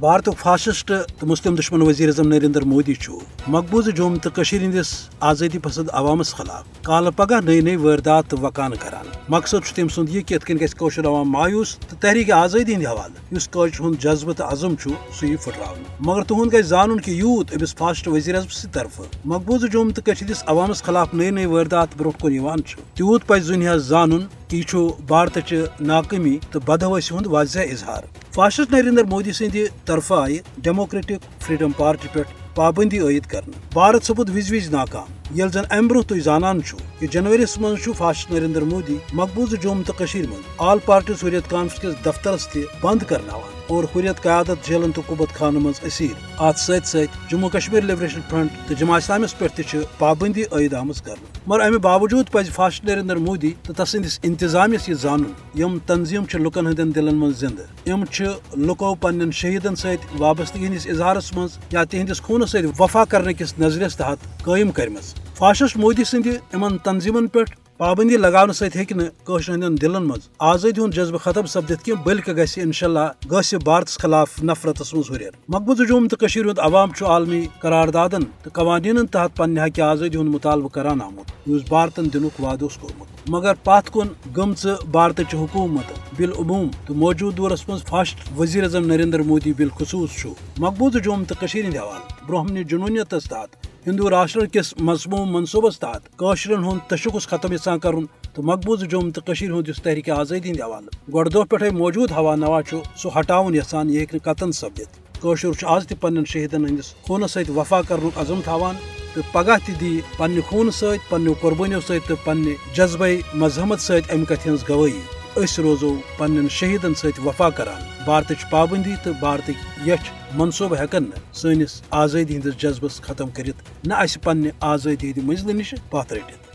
Bharat fascist تو مسلم دشمن وزیر اعظم نریندر مودی مقبوض جوم تو ہندس آزادی پسند عوامس خلاف کال پگہ نئی نئی واردات تو کران مقصد تم سند یہ کت کن گھر عوام مایوس تو تحریک آزادی ہند حوالہ اس قوش ہند جذبہ تو عزم سہ پھٹرا مگر تہد گھر زان کہ یوت امس فاسٹ وزیر اعظم سی طرف مقبوض جوم تو ہندس عوامس خلاف نئی نئی واردات برو کن تیوت پز دنیا زان کہ یہ بھارت چہ ناکامی تو بدہوسی ہند واضح اظہار فاشسٹ نریندر مودی سند طرف آئی ڈیموکریٹک فریڈم پارٹی پہ پابندی عائد کرنا بھارت سپود وز وز ناکام۔ یل زن ام برہ تھی زانان کہ جنورس من فاشسٹ نریندر مودی مقبوضہ جوم تو من آل پارٹی حریت کانفرنس کس دفترس تہ بند کرنا اور حریت قیادت جیلن تو قبت خانہ من اسیر۔ ات ست ست جموں کشمیر لبریشن فرنٹ تو جماع اسلامس پہ پابندی عائد آم کر مگر امہ باوجود پز فاسٹ نریندر مودی تو تسندس انتظامیس یہ زان یم تنظیم لکن ہند دلن من زندہ یم لکو پن شہیدن ست وابستگی ہندس اظہارس من یا تہندس خونس ست وفا کرنے کس نظریس تحت قائم کرم فاسسٹ مودی سند ان تنظیمن پہ پابندی لگانے ستھ ہند دلن مز آزادی ہند جذبہ ختم سپدت کی بلکہ گھس انشاء اللہ گھس بھارتس خلاف نفرتس مز ہریر۔ مقبوضہ جوم تو ہند عوام عالمی قراردادن تو قوانین تحت پنہ حق آزادی ہند مطالبہ کران آمت اس بھارتن دنک وعد کورمت۔ مگر پات کن گمچ بھارت حکومت بالعموم تو موجود دورس مز فاسٹ وزیر اعظم نریندر مودی بالخصوص مقبوضہ جوم تو ہند حوالہ برہمن جنونیت تحت ہندو راشٹر کس مضموم منصوبس تحت قشرن ہند تشخص ختم یسان کرن تو مقبوض جوم تو ہند اس تحریک آزادی ہند حوالہ گۄڈٕ دۄہ پٮ۪ٹھے موجود ہوا نوا سہ ہٹاون یژھان یہ ہیٚکہِ نہٕ قطن سپدِتھ کٲشُر آز تہِ پننٮ۪ن شہیدن ہندس خونس سۭتۍ وفا کرنُک عزم تھاوان تو پگہ تہِ دی پننہِ خوٗنہٕ سۭتۍ پننٮ۪و قۄربٲنیو سۭتۍ تہٕ پننہِ جذبے مذہمت سۭتۍ امہِ کتھِ ہٕنٛز گوٲہی أسۍ روزو پننٮ۪ن شہیدن سۭتۍ وفا کران، بھارتٕچ پابندی تہٕ بھارتٕکۍ یچھ منصوبہٕ ہٮ۪کن نہٕ سٲنِس آزٲدی ہٕنٛدِس جذبس ختم کٔرِتھ، نہ اسہِ پننہِ آزٲدی ہٕنٛدِ منزلہِ نِش پتھ رٔٹِتھ۔